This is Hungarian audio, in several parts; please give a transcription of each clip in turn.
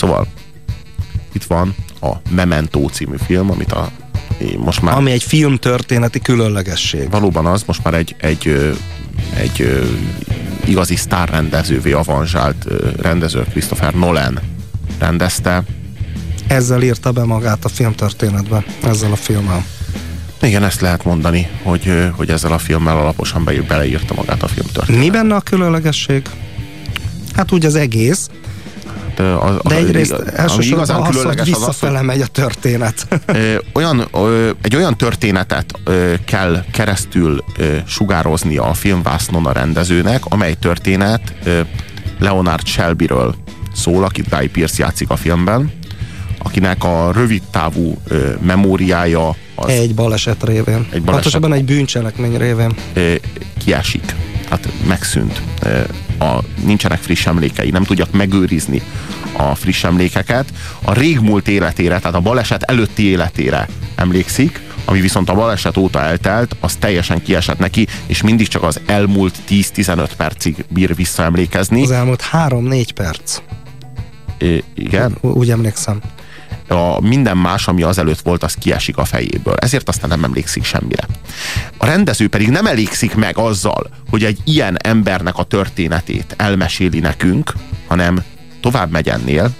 Szóval itt van a Memento című film, amit a most már... Ami egy filmtörténeti különlegesség. Valóban az, most már egy, egy, egy, egy igazi sztárrendezővé avanzsált rendező, Christopher Nolan rendezte. Ezzel írta be magát a filmtörténetbe, ezzel a filmmel. Igen, ezt lehet mondani, hogy, hogy ezzel a filmmel alaposan be, beleírta magát a filmtörténetbe. Mi benne a különlegesség? Hát úgy az egész, a, a, De egyrészt elsősorban az, hogy visszafele az, megy a történet. olyan, egy olyan történetet kell keresztül sugározni a filmvásznon a rendezőnek, amely történet Leonard Shelbyről szól, akit Guy Pearce játszik a filmben, akinek a rövid távú memóriája az egy baleset révén. Egy baleset, Pontosabban egy bűncselekmény révén. Kiesik. Hát megszűnt. A, nincsenek friss emlékei, nem tudják megőrizni a friss emlékeket. A régmúlt életére, tehát a baleset előtti életére emlékszik, ami viszont a baleset óta eltelt, az teljesen kiesett neki, és mindig csak az elmúlt 10-15 percig bír visszaemlékezni. Az elmúlt 3-4 perc. É, igen? Úgy emlékszem a minden más, ami azelőtt volt, az kiesik a fejéből. Ezért aztán nem emlékszik semmire. A rendező pedig nem elégszik meg azzal, hogy egy ilyen embernek a történetét elmeséli nekünk, hanem tovább megy ennél,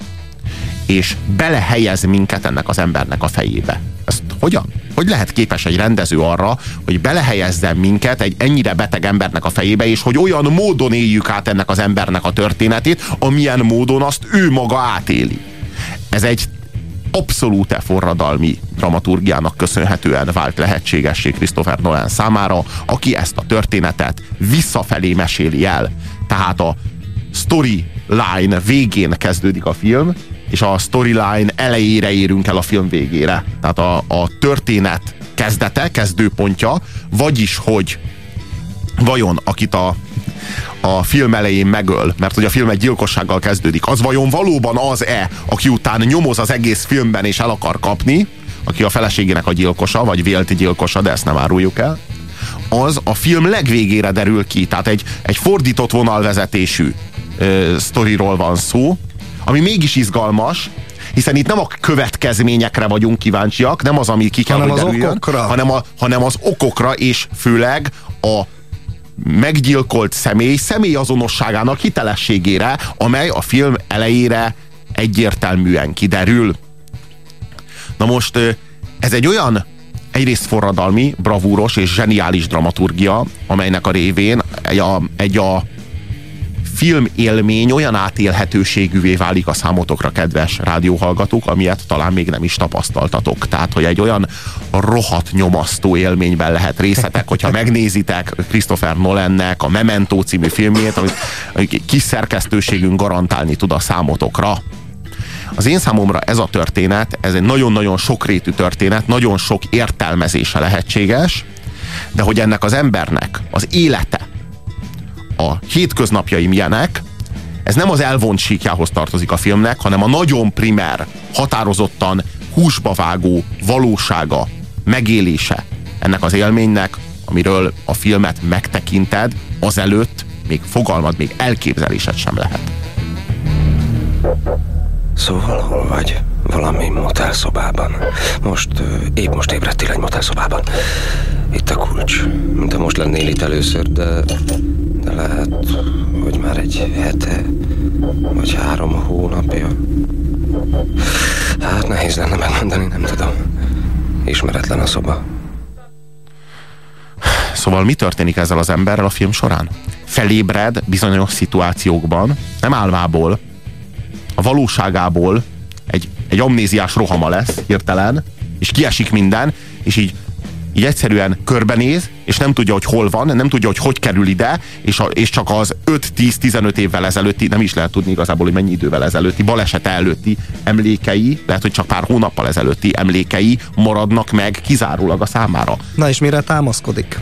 és belehelyez minket ennek az embernek a fejébe. Ezt hogyan? Hogy lehet képes egy rendező arra, hogy belehelyezzen minket egy ennyire beteg embernek a fejébe, és hogy olyan módon éljük át ennek az embernek a történetét, amilyen módon azt ő maga átéli. Ez egy abszolút forradalmi dramaturgiának köszönhetően vált lehetségessé Christopher Nolan számára, aki ezt a történetet visszafelé meséli el. Tehát a storyline végén kezdődik a film, és a storyline elejére érünk el a film végére. Tehát a, a történet kezdete, kezdőpontja, vagyis, hogy vajon akit a a film elején megöl, mert hogy a film egy gyilkossággal kezdődik, az vajon valóban az-e, aki után nyomoz az egész filmben és el akar kapni, aki a feleségének a gyilkosa, vagy vélt gyilkosa, de ezt nem áruljuk el, az a film legvégére derül ki. Tehát egy, egy fordított vonalvezetésű ö, sztoriról van szó, ami mégis izgalmas, hiszen itt nem a következményekre vagyunk kíváncsiak, nem az, ami ki kell, hanem hogy derüljön, hanem, a, hanem az okokra, és főleg a meggyilkolt személy személyazonosságának hitelességére, amely a film elejére egyértelműen kiderül. Na most ez egy olyan egyrészt forradalmi, bravúros és zseniális dramaturgia, amelynek a révén egy a, egy a film élmény olyan átélhetőségűvé válik a számotokra, kedves rádióhallgatók, amilyet talán még nem is tapasztaltatok. Tehát, hogy egy olyan rohadt nyomasztó élményben lehet részletek, hogyha megnézitek Christopher Nolannek a Memento című filmjét, amit kis szerkesztőségünk garantálni tud a számotokra. Az én számomra ez a történet, ez egy nagyon-nagyon sokrétű történet, nagyon sok értelmezése lehetséges, de hogy ennek az embernek az élete, a hétköznapjai milyenek, ez nem az elvont síkjához tartozik a filmnek, hanem a nagyon primer, határozottan húsba vágó valósága, megélése ennek az élménynek, amiről a filmet megtekinted, azelőtt még fogalmad, még elképzelésed sem lehet. Szóval hol vagy? Valami motelszobában. Most, épp most ébredtél egy motelszobában. Itt a kulcs. Mint most lennél itt először, de lehet, hogy már egy hete, vagy három hónapja. Hát nehéz lenne megmondani, nem tudom. Ismeretlen a szoba. Szóval mi történik ezzel az emberrel a film során? Felébred bizonyos szituációkban, nem álmából, a valóságából egy, egy amnéziás rohama lesz hirtelen, és kiesik minden, és így így egyszerűen körbenéz, és nem tudja, hogy hol van, nem tudja, hogy hogy kerül ide, és, a, és csak az 5-10-15 évvel ezelőtti, nem is lehet tudni igazából, hogy mennyi idővel ezelőtti, balesete előtti emlékei, lehet, hogy csak pár hónappal ezelőtti emlékei maradnak meg kizárólag a számára. Na és mire támaszkodik?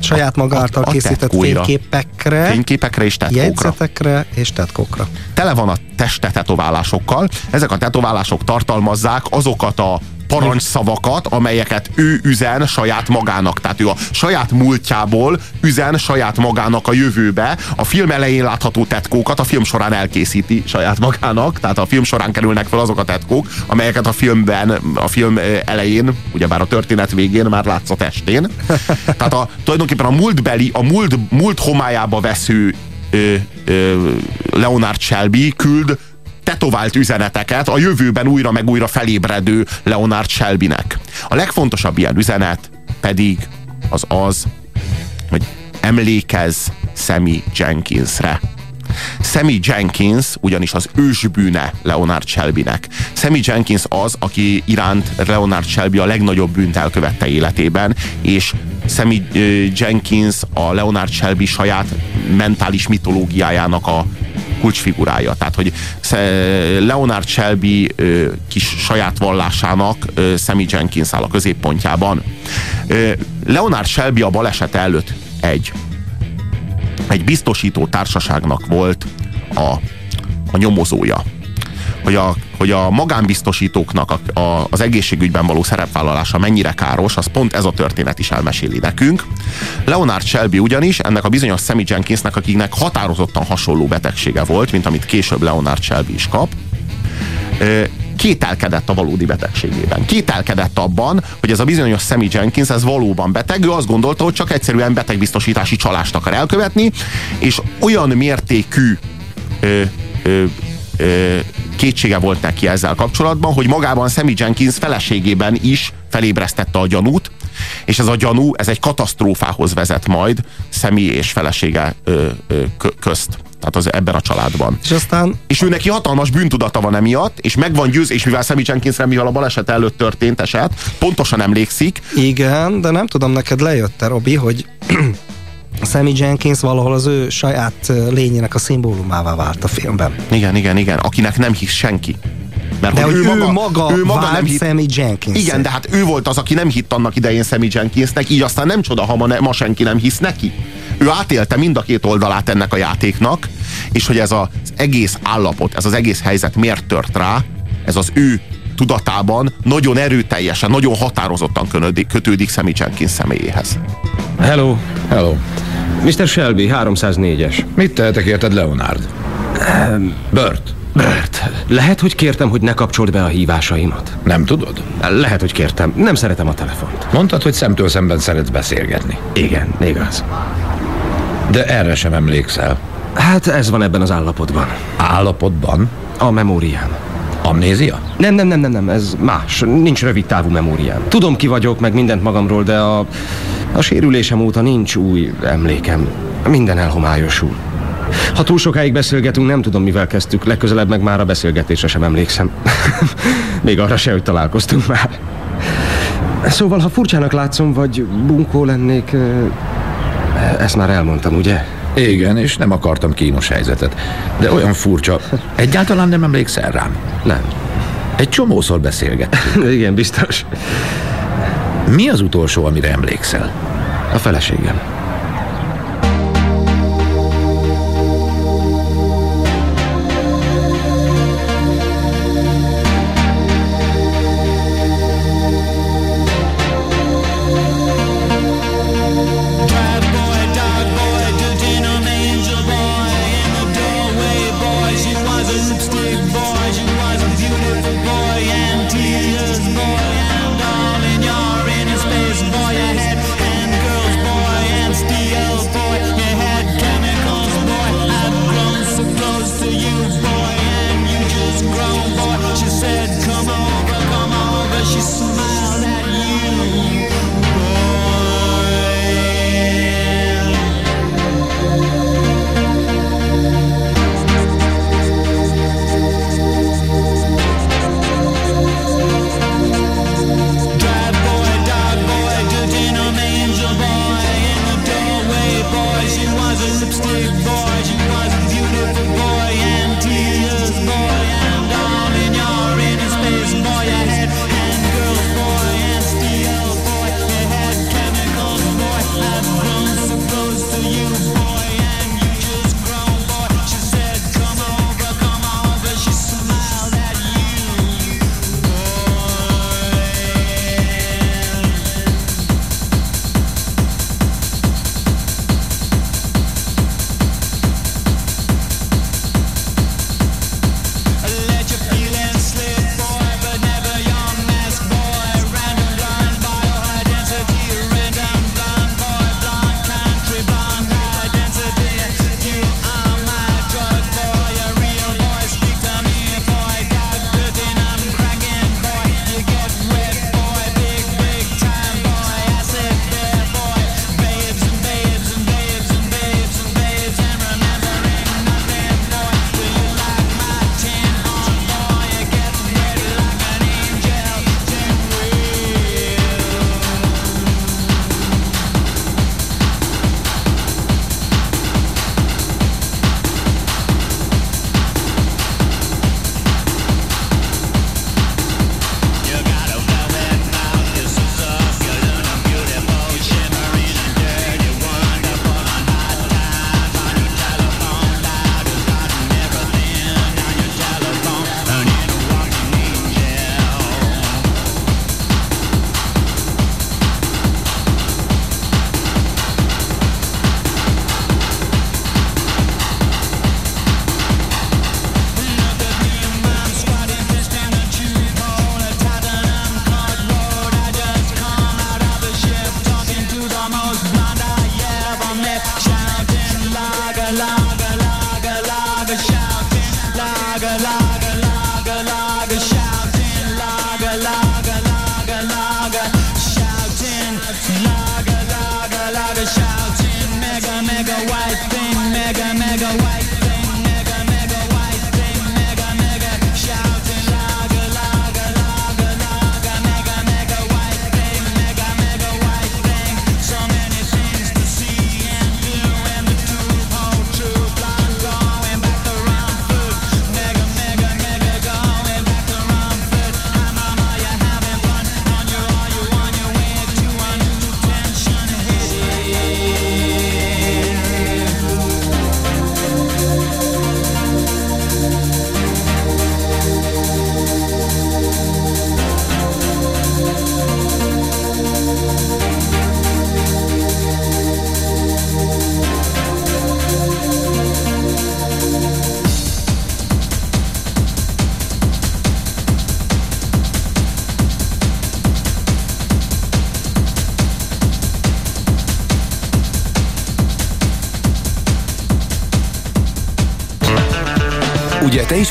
saját maga által a, a készített tetkóira. fényképekre, fényképekre és tetkókra. Jegyzetekre és tetkókra. Tele van a teste tetoválásokkal. Ezek a tetoválások tartalmazzák azokat a parancsszavakat, amelyeket ő üzen saját magának. Tehát ő a saját múltjából üzen saját magának a jövőbe. A film elején látható tetkókat a film során elkészíti saját magának, tehát a film során kerülnek fel azok a tetkók, amelyeket a filmben, a film elején, ugyebár a történet végén már látsz a testén. Tehát a, tulajdonképpen a múltbeli, a múlt, múlt homályába vesző ö, ö, Leonard Shelby küld tetovált üzeneteket a jövőben újra meg újra felébredő Leonard Shelbynek. A legfontosabb ilyen üzenet pedig az az, hogy emlékezz Sammy Jenkinsre. Sammy Jenkins ugyanis az ősbűne Leonard Shelbynek. Sammy Jenkins az, aki iránt Leonard Shelby a legnagyobb bűnt elkövette életében, és Sammy Jenkins a Leonard Shelby saját mentális mitológiájának a kulcsfigurája. Tehát, hogy Leonard Shelby kis saját vallásának Sammy Jenkins áll a középpontjában. Leonard Shelby a baleset előtt egy egy biztosító társaságnak volt a, a nyomozója. Hogy a, hogy a magánbiztosítóknak a, a, az egészségügyben való szerepvállalása mennyire káros, az pont ez a történet is elmeséli nekünk. Leonard Shelby ugyanis, ennek a bizonyos Sammy Jenkinsnek, akiknek határozottan hasonló betegsége volt, mint amit később Leonard Shelby is kap, kételkedett a valódi betegségében. Kételkedett abban, hogy ez a bizonyos Sammy Jenkins, ez valóban beteg. Ő azt gondolta, hogy csak egyszerűen betegbiztosítási csalást akar elkövetni, és olyan mértékű ö, ö, kétsége volt neki ezzel kapcsolatban, hogy magában Sammy Jenkins feleségében is felébresztette a gyanút, és ez a gyanú, ez egy katasztrófához vezet majd Szemi és felesége ö, ö, közt. Tehát az ebben a családban. És aztán... És ő neki hatalmas bűntudata van emiatt, és meg van győz, és mivel Sammy Jenkinsre, mivel a baleset előtt történt eset, pontosan emlékszik. Igen, de nem tudom, neked lejött-e, Robi, hogy Sammy Jenkins valahol az ő saját lényének a szimbólumává vált a filmben. Igen, igen, igen, akinek nem hisz senki. Mert de hogy ő, ő maga, maga, ő maga nem hitt, Sammy Jenkins. Igen, de hát ő volt az, aki nem hitt annak idején Sammy Jenkinsnek, így aztán nem csoda, ha ma, ne, ma senki nem hisz neki. Ő átélte mind a két oldalát ennek a játéknak, és hogy ez az egész állapot, ez az egész helyzet miért tört rá, ez az ő tudatában nagyon erőteljesen, nagyon határozottan kötődik, kötődik Sammy Jenkins személyéhez. Hello. Hello. Mr. Shelby, 304-es. Mit tehetek érted, Leonard? Bert. Bert, lehet, hogy kértem, hogy ne kapcsold be a hívásaimat? Nem tudod? Lehet, hogy kértem. Nem szeretem a telefont. Mondtad, hogy szemtől szemben szeretsz beszélgetni. Igen, igaz. De erre sem emlékszel. Hát ez van ebben az állapotban. Állapotban? A memóriám. Amnézia? Nem, nem, nem, nem, nem, ez más. Nincs rövid távú memóriám. Tudom, ki vagyok, meg mindent magamról, de a, a sérülésem óta nincs új emlékem. Minden elhomályosul. Ha túl sokáig beszélgetünk, nem tudom, mivel kezdtük. Legközelebb meg már a beszélgetésre sem emlékszem. Még arra se, hogy találkoztunk már. Szóval, ha furcsának látszom, vagy bunkó lennék, ezt már elmondtam, ugye? Igen, és nem akartam kínos helyzetet. De olyan furcsa. Egyáltalán nem emlékszel rám? Nem. Egy csomószor beszélgettünk. Igen, biztos. Mi az utolsó, amire emlékszel? A feleségem.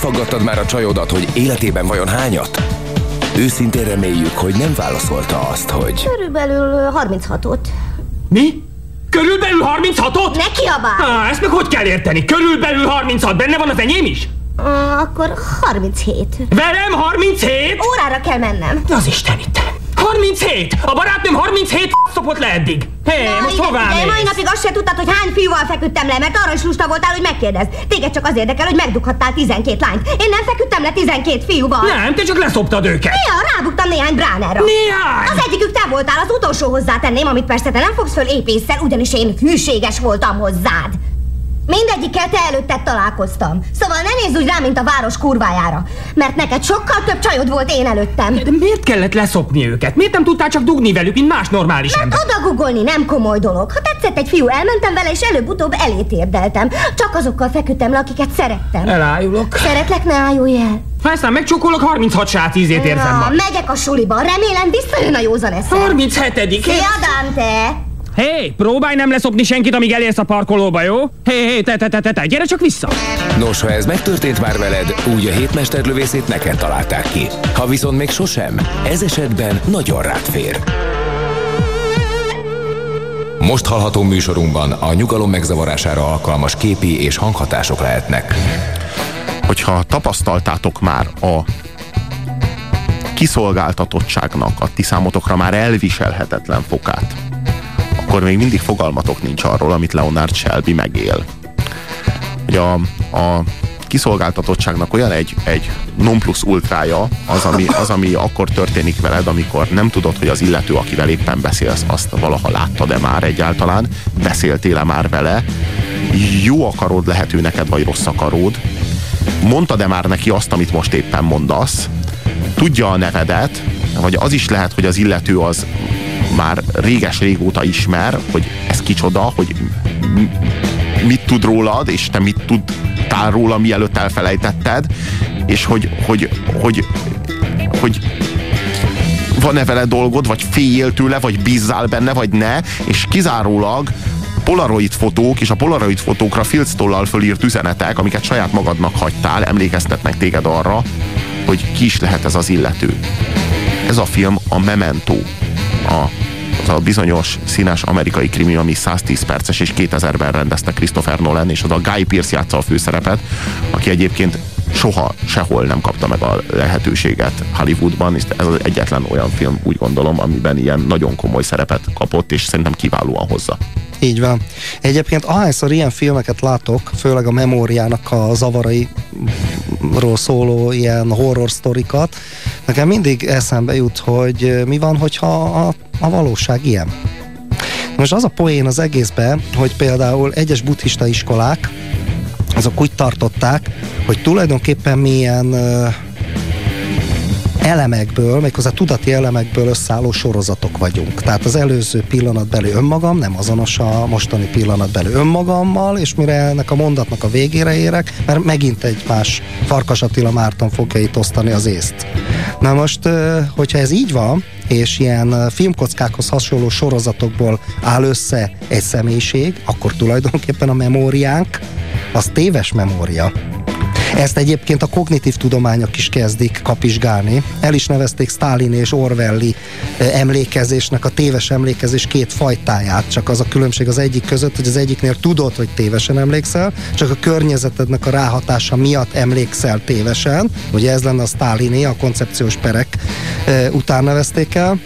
Is faggattad már a csajodat, hogy életében vajon hányat? Őszintén reméljük, hogy nem válaszolta azt, hogy... Körülbelül 36-ot. Mi? Körülbelül 36-ot? Ne kiabál! Ah, ezt meg hogy kell érteni? Körülbelül 36, benne van az enyém is? Uh, akkor 37. Velem 37? Órára kell mennem. Az Isten itt. 37! A barátnőm 37 szopott le eddig. Hé, hey, most hová De mai napig azt se tudtad, hogy hány fiúval feküdtem le, mert arra is lusta voltál, hogy megkérdez. Téged csak az érdekel, hogy megdughattál 12 lányt. Én nem feküdtem le 12 fiúval. Nem, te csak leszoptad őket. Néha rábuktam néhány bránerra. Néhány! Az egyikük te voltál, az utolsó hozzátenném, amit persze te nem fogsz föl épésszel, ugyanis én hűséges voltam hozzád. Mindegyikkel te előtted találkoztam. Szóval ne nézz úgy rá, mint a város kurvájára. Mert neked sokkal több csajod volt én előttem. De miért kellett leszopni őket? Miért nem tudtál csak dugni velük, mint más normális mert ember? odagugolni nem komoly dolog. Ha tetszett egy fiú, elmentem vele, és előbb-utóbb elét érdeltem. Csak azokkal feküdtem le, akiket szerettem. Elájulok. Szeretlek, ne ájulj el. Ha aztán megcsókolok, 36 sát ízét érzem Na, megyek a suliba. Remélem visszajön a józan eszem. 37 Szia, Dante! Hé, hey, próbálj nem leszopni senkit, amíg elérsz a parkolóba, jó? Hé, hey, hé, hey, te, te, te, te, te, gyere csak vissza! Nos, ha ez megtörtént már veled, úgy a hétmesterlövészét neked találták ki. Ha viszont még sosem, ez esetben nagyon rád fér. Most hallható műsorunkban a nyugalom megzavarására alkalmas képi és hanghatások lehetnek. Hogyha tapasztaltátok már a kiszolgáltatottságnak a ti számotokra már elviselhetetlen fokát, akkor még mindig fogalmatok nincs arról, amit Leonard Shelby megél. Hogy a, a kiszolgáltatottságnak olyan egy, egy non plus ultrája az ami, az, ami akkor történik veled, amikor nem tudod, hogy az illető, akivel éppen beszélsz, azt valaha láttad-e már egyáltalán, beszéltél-e már vele, jó akarod lehető neked, vagy rossz akarod, mondtad-e már neki azt, amit most éppen mondasz, tudja a nevedet, vagy az is lehet, hogy az illető az már réges-régóta ismer, hogy ez kicsoda, hogy mit tud rólad, és te mit tudtál róla, mielőtt elfelejtetted, és hogy, hogy, hogy, hogy van-e vele dolgod, vagy féljél tőle, vagy bízzál benne, vagy ne, és kizárólag polaroid fotók és a polaroid fotókra filctollal fölírt üzenetek, amiket saját magadnak hagytál, emlékeztetnek téged arra, hogy ki is lehet ez az illető. Ez a film a Memento, a az a bizonyos színes amerikai krimi, ami 110 perces, és 2000-ben rendezte Christopher Nolan, és az a Guy Pearce játsza a főszerepet, aki egyébként soha sehol nem kapta meg a lehetőséget Hollywoodban, és ez az egyetlen olyan film, úgy gondolom, amiben ilyen nagyon komoly szerepet kapott, és szerintem kiválóan hozza. Így van. Egyébként ahányszor ilyen filmeket látok, főleg a memóriának a zavarairól szóló ilyen horror sztorikat, nekem mindig eszembe jut, hogy mi van, hogyha a, a valóság ilyen. Most az a poén az egészben, hogy például egyes buddhista iskolák, azok úgy tartották, hogy tulajdonképpen milyen elemekből, méghozzá tudati elemekből összeálló sorozatok vagyunk. Tehát az előző pillanatbeli önmagam nem azonos a mostani pillanatbeli önmagammal, és mire ennek a mondatnak a végére érek, mert megint egy más Farkas Attila Márton fogja itt osztani az észt. Na most, hogyha ez így van, és ilyen filmkockákhoz hasonló sorozatokból áll össze egy személyiség, akkor tulajdonképpen a memóriánk az téves memória. Ezt egyébként a kognitív tudományok is kezdik kapizsgálni. El is nevezték Stalin és Orwelli emlékezésnek a téves emlékezés két fajtáját. Csak az a különbség az egyik között, hogy az egyiknél tudod, hogy tévesen emlékszel, csak a környezetednek a ráhatása miatt emlékszel tévesen. Ugye ez lenne a Staliné, a koncepciós perek után nevezték el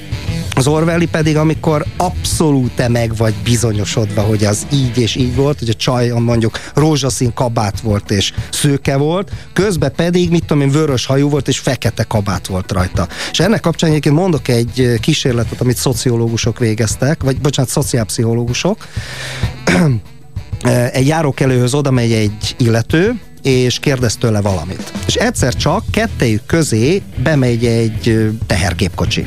az Orwelli pedig, amikor abszolút meg vagy bizonyosodva, hogy az így és így volt, hogy a csaj mondjuk rózsaszín kabát volt és szőke volt, közben pedig, mit tudom én, vörös hajú volt és fekete kabát volt rajta. És ennek kapcsán egyébként mondok egy kísérletet, amit szociológusok végeztek, vagy bocsánat, szociálpszichológusok. egy járókelőhöz oda megy egy illető, és kérdez tőle valamit. És egyszer csak kettejük közé bemegy egy tehergépkocsi.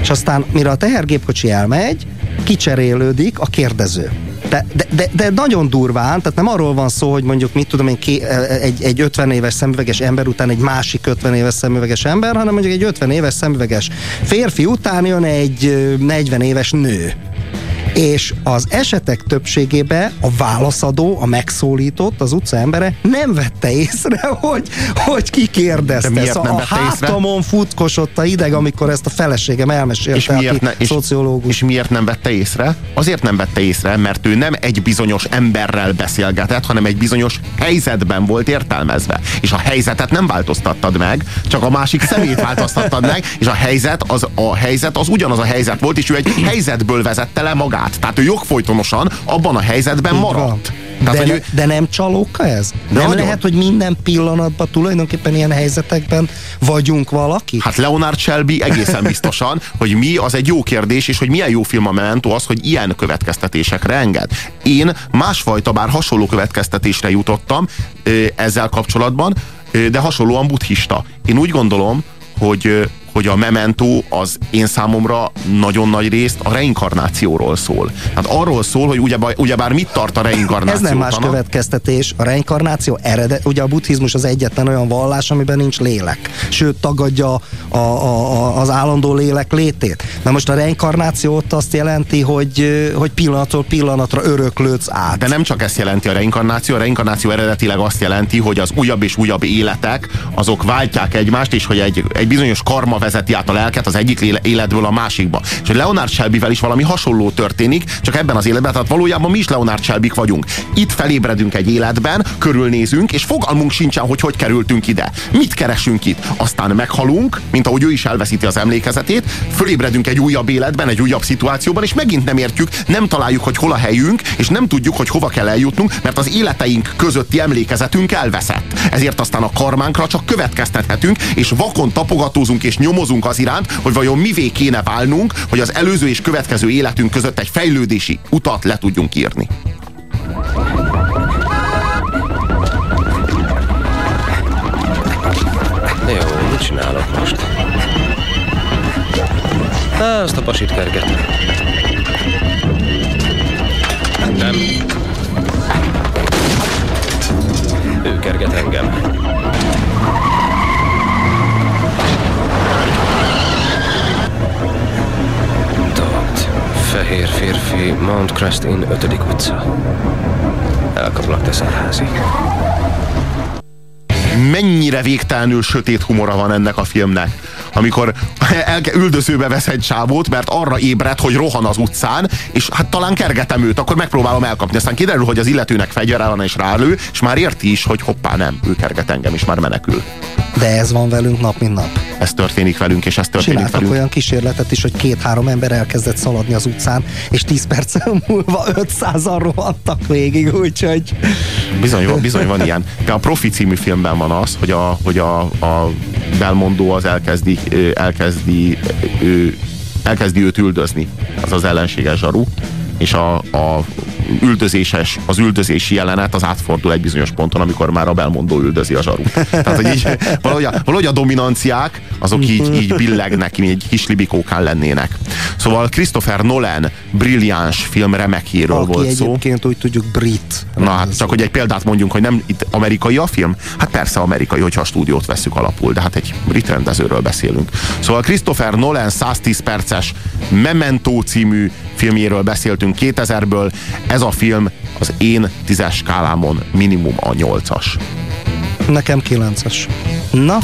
És aztán, mire a tehergépkocsi elmegy, kicserélődik a kérdező. De, de, de, de nagyon durván, tehát nem arról van szó, hogy mondjuk mit tudom én, ké, egy, egy 50 éves szemüveges ember után egy másik 50 éves szemüveges ember, hanem mondjuk egy 50 éves szemüveges férfi után jön egy 40 éves nő És az esetek többségében a válaszadó, a megszólított, az utca embere nem vette észre, hogy, hogy ki kérdezte. Szóval nem a vette észre? hátamon futkosott a ideg, amikor ezt a feleségem elmesélte, és miért, ne, és, szociológus. és miért nem vette észre? Azért nem vette észre, mert ő nem egy bizonyos emberrel beszélgetett, hanem egy bizonyos helyzetben volt értelmezve. És a helyzetet nem változtattad meg, csak a másik szemét változtattad meg, és a helyzet az, a helyzet az ugyanaz a helyzet volt, és ő egy helyzetből vezette le magát. Tehát ő jogfolytonosan abban a helyzetben maradt. Tehát, de, hogy ő, de nem csalóka ez? De nem nagyon. lehet, hogy minden pillanatban tulajdonképpen ilyen helyzetekben vagyunk valaki? Hát Leonard Shelby egészen biztosan, hogy mi az egy jó kérdés, és hogy milyen jó film a Memento az, hogy ilyen következtetésekre enged. Én másfajta, bár hasonló következtetésre jutottam ezzel kapcsolatban, de hasonlóan buddhista. Én úgy gondolom, hogy hogy a Memento az én számomra nagyon nagy részt a reinkarnációról szól. Hát arról szól, hogy ugyebár, ugyebár mit tart a reinkarnáció. Ez nem más tana? következtetés. A reinkarnáció eredet, ugye a buddhizmus az egyetlen olyan vallás, amiben nincs lélek. Sőt, tagadja a, a, a, az állandó lélek létét. Na most a reinkarnáció ott azt jelenti, hogy, hogy pillanatról pillanatra öröklődsz át. De nem csak ezt jelenti a reinkarnáció, a reinkarnáció eredetileg azt jelenti, hogy az újabb és újabb életek, azok váltják egymást, és hogy egy, egy bizonyos karma vezeti át a lelket az egyik életből a másikba. És hogy Leonard Shelbyvel is valami hasonló történik, csak ebben az életben, tehát valójában mi is Leonard shelby vagyunk. Itt felébredünk egy életben, körülnézünk, és fogalmunk sincsen, hogy hogy kerültünk ide. Mit keresünk itt? Aztán meghalunk, mint ahogy ő is elveszíti az emlékezetét, fölébredünk egy újabb életben, egy újabb szituációban, és megint nem értjük, nem találjuk, hogy hol a helyünk, és nem tudjuk, hogy hova kell eljutnunk, mert az életeink közötti emlékezetünk elveszett. Ezért aztán a karmánkra csak következtethetünk, és vakon tapogatózunk és nyomozunk az iránt, hogy vajon mivé kéne válnunk, hogy az előző és következő életünk között egy fejlődési utat le tudjunk írni. Jó, mit csinálok most? Á, azt a pasit kergetem. Nem. Ő kerget engem. Mount Crest Inn, 5. utca. Elkaplak, te szarházi. mennyire végtelenül sötét humora van ennek a filmnek. Amikor el, üldözőbe vesz egy csávót, mert arra ébred, hogy rohan az utcán, és hát talán kergetem őt, akkor megpróbálom elkapni. Aztán kiderül, hogy az illetőnek fegyvere van és rálő, és már érti is, hogy hoppá nem, ő kerget engem, és már menekül. De ez van velünk nap, mint nap. Ez történik velünk, és ez történik Csináltak velünk. olyan kísérletet is, hogy két-három ember elkezdett szaladni az utcán, és 10 perc múlva 500-an rohantak végig, úgyhogy... Bizony, van- bizony van ilyen. De a Profi című filmben van az, hogy a, hogy a, a Belmondó az elkezdi, elkezdi, elkezdi őt üldözni. Az az ellenséges zsaru. És a, a üldözéses, az üldözési jelenet az átfordul egy bizonyos ponton, amikor már a Belmondó üldözi a zsaru. Tehát, hogy így, valahogy, a, valahogy a dominanciák, azok így, így billegnek, mint egy kis libikókán lennének. Szóval Christopher Nolan brilliáns film remekéről Aki volt szó. egyébként úgy tudjuk brit. Na hát csak, hogy egy példát mondjunk, hogy nem itt amerikai a film? Hát persze amerikai, hogyha a stúdiót veszük alapul, de hát egy brit rendezőről beszélünk. Szóval Christopher Nolan 110 perces Memento című filmjéről beszéltünk 2000-ből. Ez a film az én tízes skálámon minimum a nyolcas. Nekem 9-es. Na,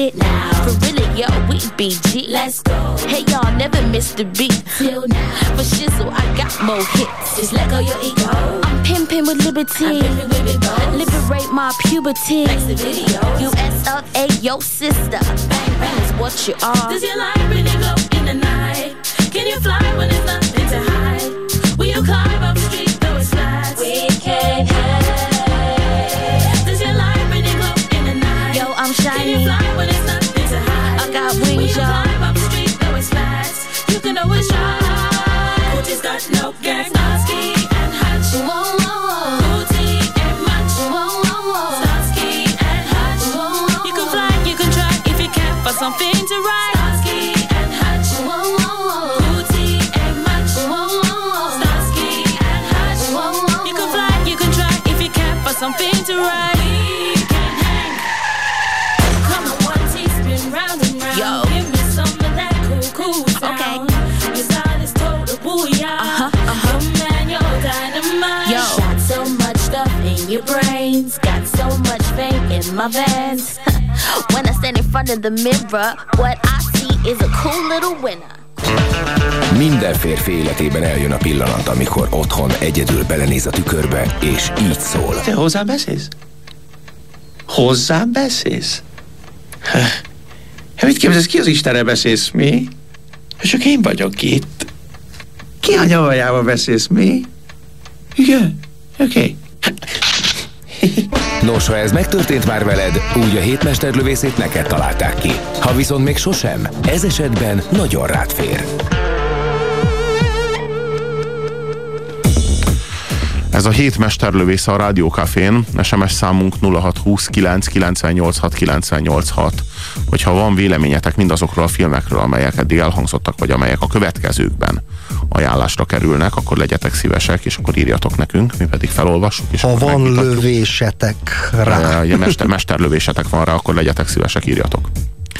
it Now. For really, yo, we BG. Let's go. Hey, y'all never miss the beat. Till now. For shizzle, I got more hits. Just let go your ego. I'm pimping with liberty. I'm pimping with it. Liberate my puberty. Next the video. US of A, yo, sister. Bang, bang. Is what you are. Does your light really glow in the night? Can you fly fly when there's nothing to hide? Will you climb something to write. We can hang. Come on, one teaspoon round and round. Yo. Give me some of that cool, cool sound. Okay. Your style is total booyah. Uh-huh, uh-huh. Your man, you're dynamite. Yo. Got so much stuff in your brains. Got so much fame in my veins. when I stand in front of the mirror, what I see is a cool little winner. Minden férfi életében eljön a pillanat, amikor otthon egyedül belenéz a tükörbe, és így szól. Te hozzám beszélsz? Hozzám beszélsz? Hát mit képzelsz, ki az Istenre beszélsz, mi? Csak én vagyok itt. Ki a nyavajába beszélsz, mi? Igen? Oké. Okay. Nos, ha ez megtörtént már veled, úgy a hétmesterlövészét neked találták ki. Ha viszont még sosem, ez esetben nagyon rád fér. Ez a hét mesterlövész a Rádiókafén, SMS számunk 0629 986 986. Hogyha van véleményetek mindazokról a filmekről, amelyek eddig elhangzottak, vagy amelyek a következőkben ajánlásra kerülnek, akkor legyetek szívesek, és akkor írjatok nekünk, mi pedig felolvassuk. És Ha van lövésetek rá. Ugye mester, mesterlövésetek van rá, akkor legyetek szívesek, írjatok.